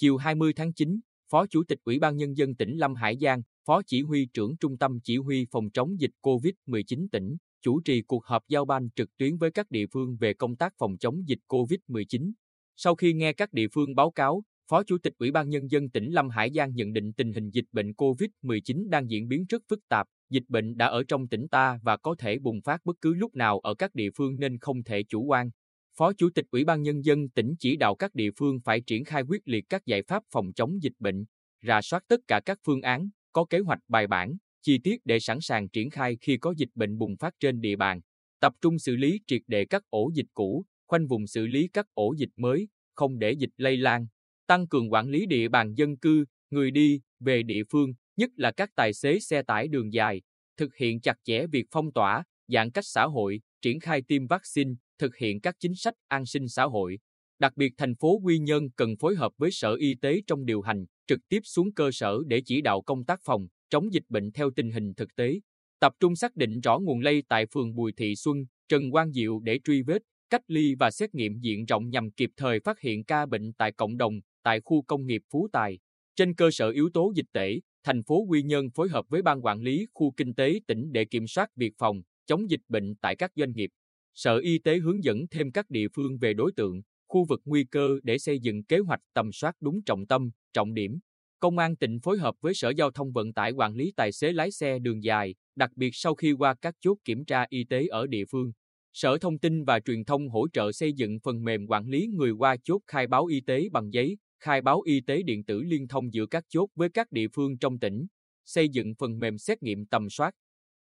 Chiều 20 tháng 9, Phó Chủ tịch Ủy ban Nhân dân tỉnh Lâm Hải Giang, Phó Chỉ huy trưởng Trung tâm Chỉ huy Phòng chống dịch COVID-19 tỉnh, chủ trì cuộc họp giao ban trực tuyến với các địa phương về công tác phòng chống dịch COVID-19. Sau khi nghe các địa phương báo cáo, Phó Chủ tịch Ủy ban Nhân dân tỉnh Lâm Hải Giang nhận định tình hình dịch bệnh COVID-19 đang diễn biến rất phức tạp, dịch bệnh đã ở trong tỉnh ta và có thể bùng phát bất cứ lúc nào ở các địa phương nên không thể chủ quan. Phó Chủ tịch Ủy ban Nhân dân tỉnh chỉ đạo các địa phương phải triển khai quyết liệt các giải pháp phòng chống dịch bệnh, rà soát tất cả các phương án, có kế hoạch bài bản, chi tiết để sẵn sàng triển khai khi có dịch bệnh bùng phát trên địa bàn, tập trung xử lý triệt để các ổ dịch cũ, khoanh vùng xử lý các ổ dịch mới, không để dịch lây lan, tăng cường quản lý địa bàn dân cư, người đi, về địa phương, nhất là các tài xế xe tải đường dài, thực hiện chặt chẽ việc phong tỏa, giãn cách xã hội, triển khai tiêm vaccine, thực hiện các chính sách an sinh xã hội. Đặc biệt thành phố Quy Nhơn cần phối hợp với Sở Y tế trong điều hành, trực tiếp xuống cơ sở để chỉ đạo công tác phòng, chống dịch bệnh theo tình hình thực tế. Tập trung xác định rõ nguồn lây tại phường Bùi Thị Xuân, Trần Quang Diệu để truy vết, cách ly và xét nghiệm diện rộng nhằm kịp thời phát hiện ca bệnh tại cộng đồng, tại khu công nghiệp Phú Tài. Trên cơ sở yếu tố dịch tễ, thành phố Quy Nhơn phối hợp với ban quản lý khu kinh tế tỉnh để kiểm soát việc phòng, chống dịch bệnh tại các doanh nghiệp. Sở Y tế hướng dẫn thêm các địa phương về đối tượng, khu vực nguy cơ để xây dựng kế hoạch tầm soát đúng trọng tâm, trọng điểm. Công an tỉnh phối hợp với Sở Giao thông Vận tải quản lý tài xế lái xe đường dài, đặc biệt sau khi qua các chốt kiểm tra y tế ở địa phương. Sở Thông tin và Truyền thông hỗ trợ xây dựng phần mềm quản lý người qua chốt khai báo y tế bằng giấy, khai báo y tế điện tử liên thông giữa các chốt với các địa phương trong tỉnh, xây dựng phần mềm xét nghiệm tầm soát,